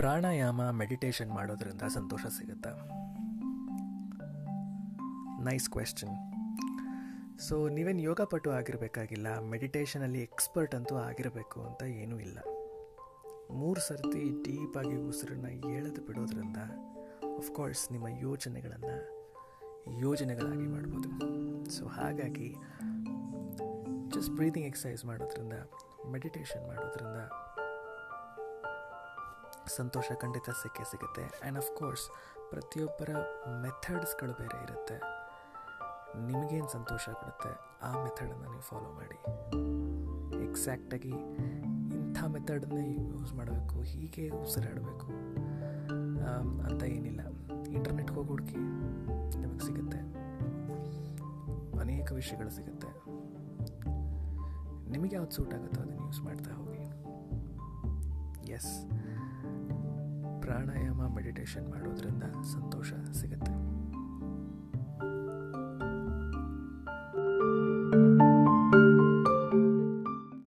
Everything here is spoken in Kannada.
ಪ್ರಾಣಾಯಾಮ ಮೆಡಿಟೇಷನ್ ಮಾಡೋದ್ರಿಂದ ಸಂತೋಷ ಸಿಗುತ್ತಾ. ನೈಸ್ ಕ್ವೆಶ್ಚನ್ ಸೊ ನೀವೇನು ಯೋಗಪಟು ಆಗಿರಬೇಕಾಗಿಲ್ಲ ಮೆಡಿಟೇಷನಲ್ಲಿ ಎಕ್ಸ್ಪರ್ಟ್ ಅಂತೂ ಆಗಿರಬೇಕು ಅಂತ ಏನೂ ಇಲ್ಲ. ಮೂರು ಸರ್ತಿ ಡೀಪಾಗಿ ಉಸಿರನ್ನು ಎಳೆದು ಬಿಡೋದ್ರಿಂದ ಆಫ್ಕೋರ್ಸ್ ನಿಮ್ಮ ಯೋಚನೆಗಳನ್ನು ಯೋಜನೆಗಳಾಗಿ ಮಾಡ್ಬೋದು. ಸೊ ಹಾಗಾಗಿ ಜಸ್ಟ್ ಬ್ರೀದಿಂಗ್ ಎಕ್ಸಸೈಸ್ ಮಾಡೋದ್ರಿಂದ ಮೆಡಿಟೇಷನ್ ಮಾಡೋದ್ರಿಂದ ಸಂತೋಷ ಖಂಡಿತ ಸಿಕ್ಕೇ ಸಿಗುತ್ತೆ. ಆ್ಯಂಡ್ ಅಫ್ಕೋರ್ಸ್ ಪ್ರತಿಯೊಬ್ಬರ ಮೆಥಡ್ಸ್ಗಳು ಬೇರೆ ಇರುತ್ತೆ. ನಿಮಗೇನು ಸಂತೋಷ ಕೊಡುತ್ತೆ? ಆ ಮೆಥಡನ್ನು ನೀವು ಫಾಲೋ ಮಾಡಿ. ಎಕ್ಸಾಕ್ಟಾಗಿ ಇಂಥ ಮೆಥಡನ್ನೇ ಯೂಸ್ ಮಾಡಬೇಕು, ಹೀಗೆ ಉಸಿರಾಡಬೇಕು. ಅಂತ ಏನಿಲ್ಲ. ಇಂಟರ್ನೆಟ್ಗೆ ಹೋಗಿ ಹುಡುಕಿ ನಿಮಗೆ ಸಿಗುತ್ತೆ. ಅನೇಕ ವಿಷಯಗಳು ಸಿಗುತ್ತೆ. ನಿಮಗೆ ಯಾವ್ದು ಸೂಟ್ ಆಗುತ್ತೋ ಅದನ್ನು ಯೂಸ್ ಮಾಡ್ತಾ ಹೋಗಿ. ಎಸ್ ಪ್ರಾಣಾಯಾಮ ಮೆಡಿಟೇಷನ್ ಮಾಡೋದ್ರಿಂದ ಸಂತೋಷ ಸಿಗುತ್ತೆ.